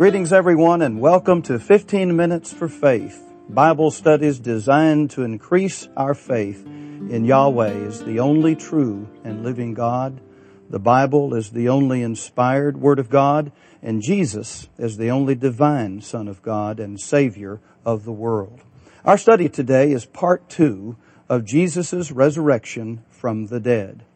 Greetings everyone and welcome to 15 Minutes for Faith. Bible studies designed to increase our faith in Yahweh is the only true and living God. The Bible is the only inspired Word of God and Jesus is the only divine Son of God and Savior of the world. Our study today is part two of Jesus' resurrection from the dead.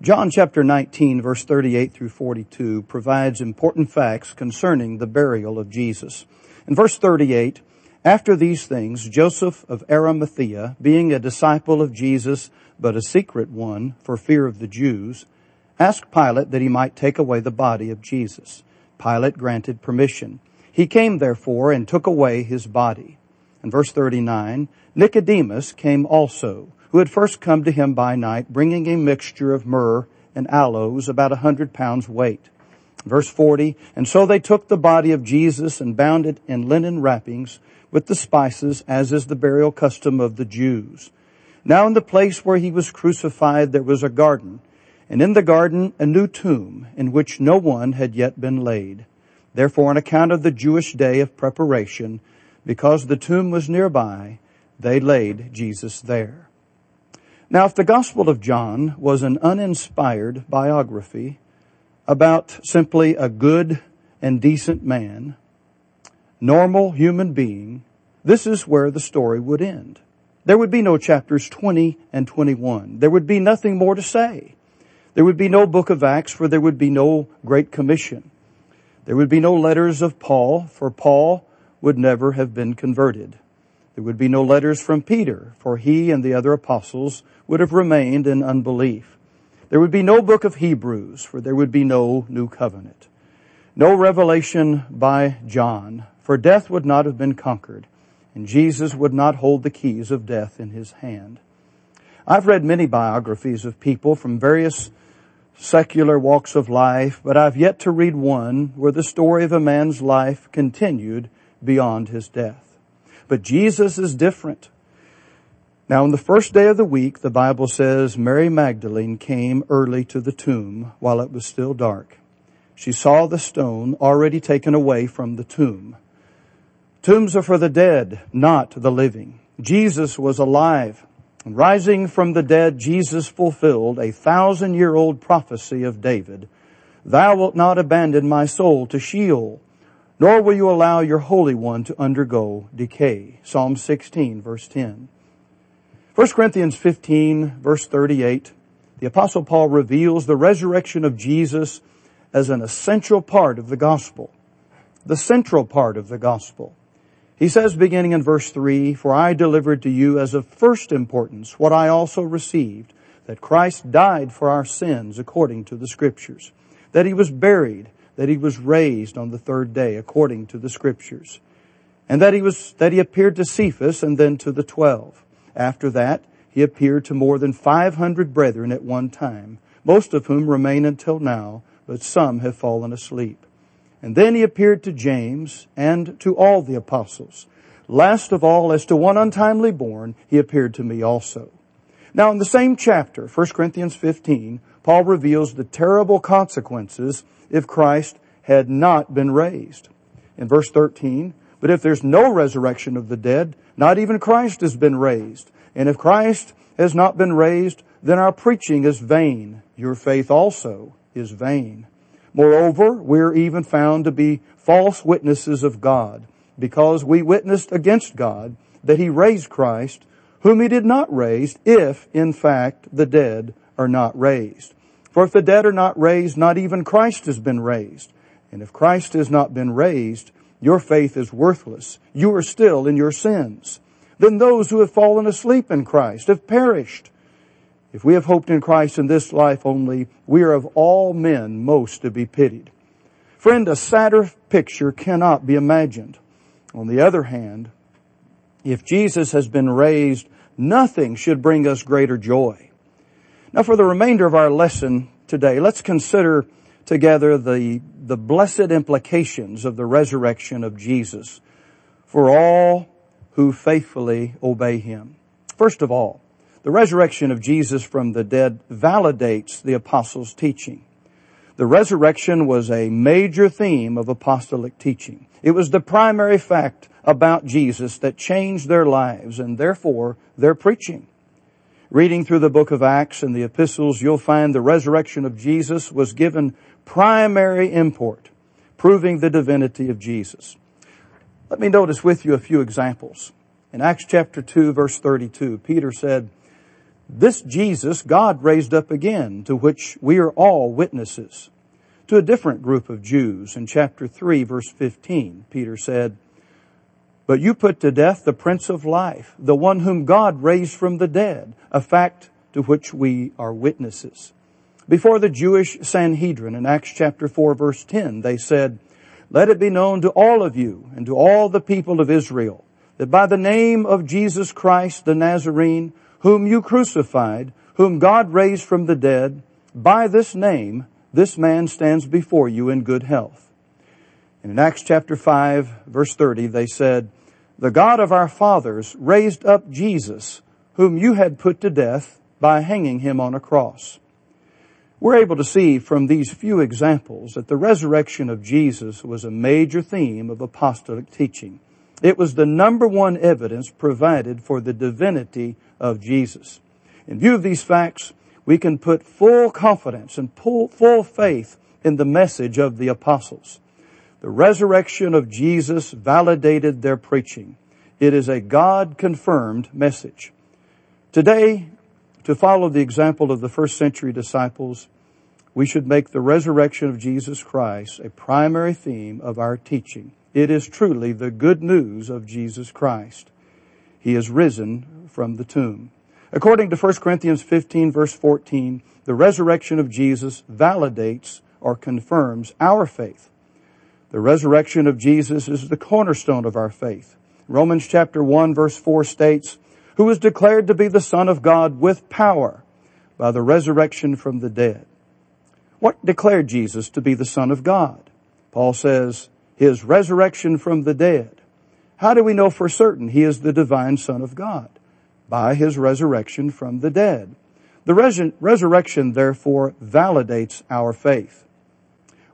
John chapter 19 verse 38 through 42 provides important facts concerning the burial of Jesus. In verse 38, after these things, Joseph of Arimathea, being a disciple of Jesus, but a secret one for fear of the Jews, asked Pilate that he might take away the body of Jesus. Pilate granted permission. He came therefore and took away his body. In verse 39, Nicodemus came also, who had first come to him by night, bringing a mixture of myrrh and aloes, about a hundred pounds weight. Verse 40, and so they took the body of Jesus and bound it in linen wrappings with the spices, as is the burial custom of the Jews. Now in the place where he was crucified there was a garden, and in the garden a new tomb, in which no one had yet been laid. Therefore on account of the Jewish day of preparation, because the tomb was nearby, they laid Jesus there. Now, if the Gospel of John was an uninspired biography about simply a good and decent man, normal human being, this is where the story would end. There would be no chapters 20 and 21. There would be nothing more to say. There would be no book of Acts for there would be no Great Commission. There would be no letters of Paul for Paul would never have been converted. There would be no letters from Peter, for he and the other apostles would have remained in unbelief. There would be no book of Hebrews, for there would be no new covenant. No revelation by John, for death would not have been conquered, and Jesus would not hold the keys of death in his hand. I've read many biographies of people from various secular walks of life, but I've yet to read one where the story of a man's life continued beyond his death. But Jesus is different. Now, on the first day of the week, the Bible says Mary Magdalene came early to the tomb while it was still dark. She saw the stone already taken away from the tomb. Tombs are for the dead, not the living. Jesus was alive. Rising from the dead, Jesus fulfilled a thousand year old prophecy of David. Thou wilt not abandon my soul to Sheol nor will you allow your Holy One to undergo decay. Psalm 16 verse 10. 1 Corinthians 15 verse 38, the apostle Paul reveals the resurrection of Jesus as an essential part of the gospel. The central part of the gospel. He says beginning in verse 3, For I delivered to you as of first importance what I also received, that Christ died for our sins according to the scriptures, that he was buried, that he was raised on the third day according to the scriptures. And that he was, that he appeared to Cephas and then to the twelve. After that, he appeared to more than 500 brethren at one time, most of whom remain until now, but some have fallen asleep. And then he appeared to James and to all the apostles. Last of all, as to one untimely born, he appeared to me also. Now in the same chapter, 1 Corinthians 15, Paul reveals the terrible consequences if Christ had not been raised. In verse 13, but if there's no resurrection of the dead, not even Christ has been raised. And if Christ has not been raised, then our preaching is vain. Your faith also is vain. Moreover, we're even found to be false witnesses of God, because we witnessed against God that He raised Christ, whom He did not raise, if, in fact, the dead are not raised. For if the dead are not raised, not even Christ has been raised. And if Christ has not been raised, your faith is worthless. You are still in your sins. Then those who have fallen asleep in Christ have perished. If we have hoped in Christ in this life only, we are of all men most to be pitied. Friend, a sadder picture cannot be imagined. On the other hand, if Jesus has been raised, nothing should bring us greater joy. Now for the remainder of our lesson today, let's consider together the, the blessed implications of the resurrection of Jesus for all who faithfully obey Him. First of all, the resurrection of Jesus from the dead validates the apostles' teaching. The resurrection was a major theme of apostolic teaching. It was the primary fact about Jesus that changed their lives and therefore their preaching. Reading through the book of Acts and the epistles, you'll find the resurrection of Jesus was given primary import, proving the divinity of Jesus. Let me notice with you a few examples. In Acts chapter 2 verse 32, Peter said, this Jesus God raised up again, to which we are all witnesses. To a different group of Jews in chapter 3 verse 15, Peter said, But you put to death the Prince of Life, the one whom God raised from the dead, a fact to which we are witnesses. Before the Jewish Sanhedrin in Acts chapter 4 verse 10, they said, Let it be known to all of you and to all the people of Israel that by the name of Jesus Christ the Nazarene, whom you crucified, whom God raised from the dead, by this name, this man stands before you in good health. And in Acts chapter 5 verse 30, they said, the God of our fathers raised up Jesus, whom you had put to death by hanging him on a cross. We're able to see from these few examples that the resurrection of Jesus was a major theme of apostolic teaching. It was the number one evidence provided for the divinity of Jesus. In view of these facts, we can put full confidence and full faith in the message of the apostles. The resurrection of Jesus validated their preaching. It is a God confirmed message. Today, to follow the example of the first century disciples, we should make the resurrection of Jesus Christ a primary theme of our teaching. It is truly the good news of Jesus Christ. He is risen from the tomb. According to 1 Corinthians 15 verse 14, the resurrection of Jesus validates or confirms our faith. The resurrection of Jesus is the cornerstone of our faith. Romans chapter 1 verse 4 states, who was declared to be the Son of God with power by the resurrection from the dead. What declared Jesus to be the Son of God? Paul says, his resurrection from the dead. How do we know for certain he is the divine Son of God? By his resurrection from the dead. The res- resurrection, therefore, validates our faith.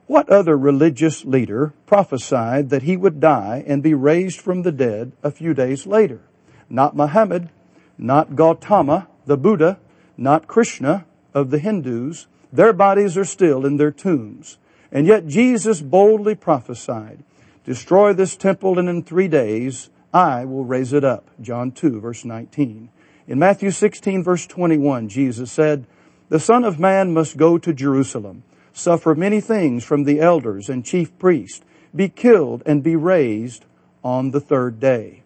What other religious leader prophesied that he would die and be raised from the dead a few days later? Not Muhammad, not Gautama, the Buddha, not Krishna of the Hindus. Their bodies are still in their tombs. And yet Jesus boldly prophesied, destroy this temple and in three days I will raise it up. John 2 verse 19. In Matthew 16 verse 21, Jesus said, the Son of Man must go to Jerusalem, suffer many things from the elders and chief priests, be killed and be raised on the third day.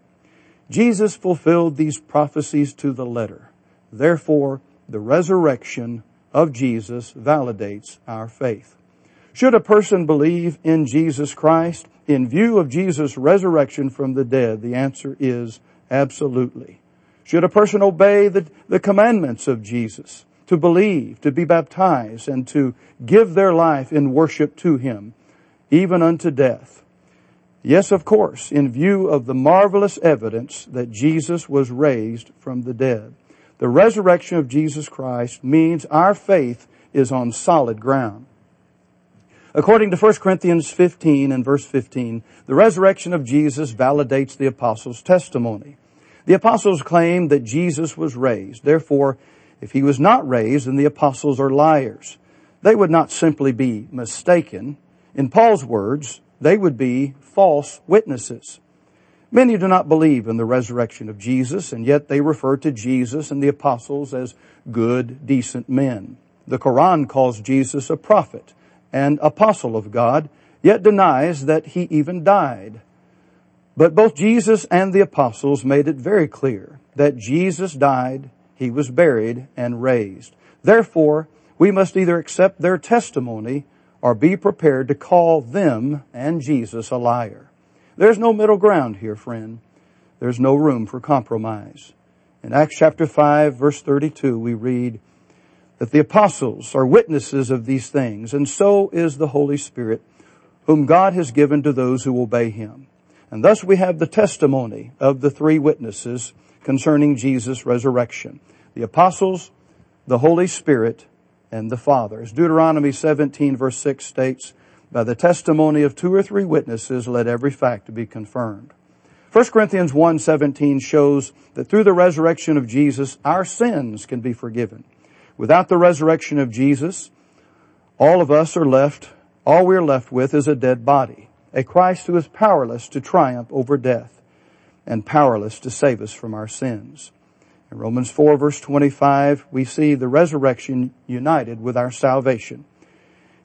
Jesus fulfilled these prophecies to the letter. Therefore, the resurrection of Jesus validates our faith. Should a person believe in Jesus Christ in view of Jesus' resurrection from the dead? The answer is absolutely. Should a person obey the, the commandments of Jesus to believe, to be baptized, and to give their life in worship to Him, even unto death? Yes, of course, in view of the marvelous evidence that Jesus was raised from the dead. The resurrection of Jesus Christ means our faith is on solid ground. According to 1 Corinthians 15 and verse 15, the resurrection of Jesus validates the apostles' testimony. The apostles claim that Jesus was raised. Therefore, if he was not raised, then the apostles are liars. They would not simply be mistaken. In Paul's words, they would be false witnesses. Many do not believe in the resurrection of Jesus, and yet they refer to Jesus and the apostles as good, decent men. The Quran calls Jesus a prophet and apostle of God, yet denies that he even died. But both Jesus and the apostles made it very clear that Jesus died, he was buried, and raised. Therefore, we must either accept their testimony or be prepared to call them and Jesus a liar. There's no middle ground here, friend. There's no room for compromise. In Acts chapter 5 verse 32 we read, that the apostles are witnesses of these things, and so is the Holy Spirit, whom God has given to those who obey Him. And thus we have the testimony of the three witnesses concerning Jesus' resurrection. The apostles, the Holy Spirit, and the Father. Deuteronomy 17 verse 6 states, by the testimony of two or three witnesses, let every fact be confirmed. 1 Corinthians 1.17 shows that through the resurrection of Jesus, our sins can be forgiven. Without the resurrection of Jesus, all of us are left, all we're left with is a dead body, a Christ who is powerless to triumph over death and powerless to save us from our sins. In Romans 4 verse 25, we see the resurrection united with our salvation.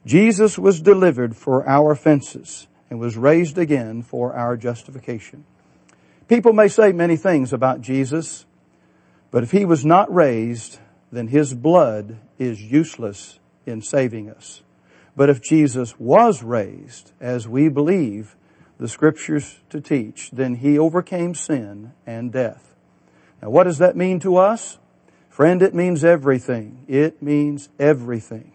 Jesus was delivered for our offenses and was raised again for our justification. People may say many things about Jesus, but if he was not raised, then his blood is useless in saving us. But if Jesus was raised, as we believe the scriptures to teach, then he overcame sin and death. Now what does that mean to us? Friend, it means everything. It means everything.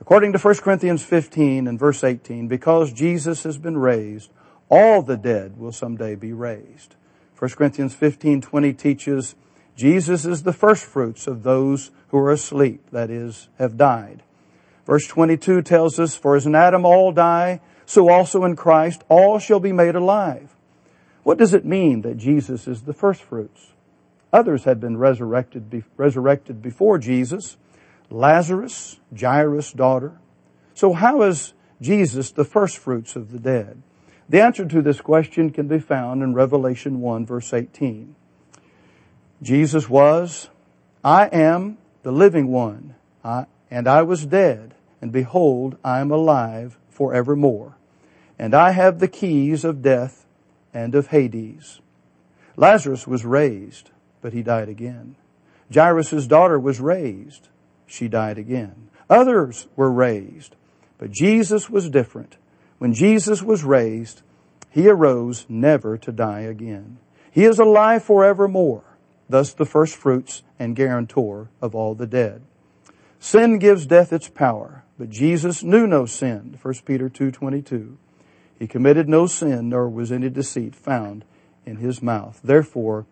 According to 1 Corinthians 15 and verse 18, because Jesus has been raised, all the dead will someday be raised. 1 Corinthians 15, 20 teaches Jesus is the first fruits of those who are asleep, that is, have died. Verse 22 tells us, For as in Adam all die, so also in Christ all shall be made alive. What does it mean that Jesus is the first fruits? Others had been resurrected, resurrected before Jesus. Lazarus, Jairus' daughter. So how is Jesus the first fruits of the dead? The answer to this question can be found in Revelation 1 verse 18. Jesus was, I am the living one, I, and I was dead, and behold, I am alive forevermore. And I have the keys of death and of Hades. Lazarus was raised, but he died again. Jairus' daughter was raised. She died again. Others were raised, but Jesus was different. When Jesus was raised, he arose never to die again. He is alive forevermore, thus the first fruits and guarantor of all the dead. Sin gives death its power, but Jesus knew no sin, 1 Peter 2.22. He committed no sin, nor was any deceit found in his mouth. Therefore,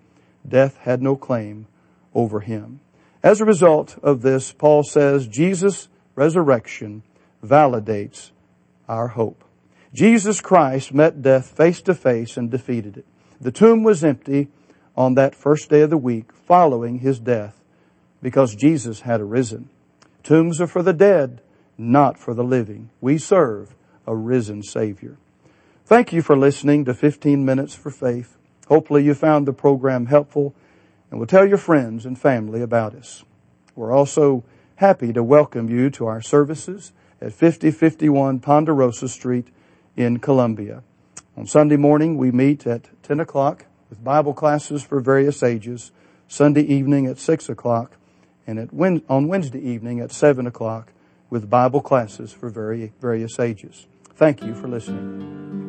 death had no claim over him. As a result of this, Paul says Jesus' resurrection validates our hope. Jesus Christ met death face to face and defeated it. The tomb was empty on that first day of the week following his death because Jesus had arisen. Tombs are for the dead, not for the living. We serve a risen Savior. Thank you for listening to 15 Minutes for Faith. Hopefully you found the program helpful and will tell your friends and family about us. We're also happy to welcome you to our services at 5051 Ponderosa Street in Columbia. On Sunday morning, we meet at 10 o'clock with Bible classes for various ages, Sunday evening at 6 o'clock, and at, on Wednesday evening at 7 o'clock with Bible classes for very, various ages. Thank you for listening.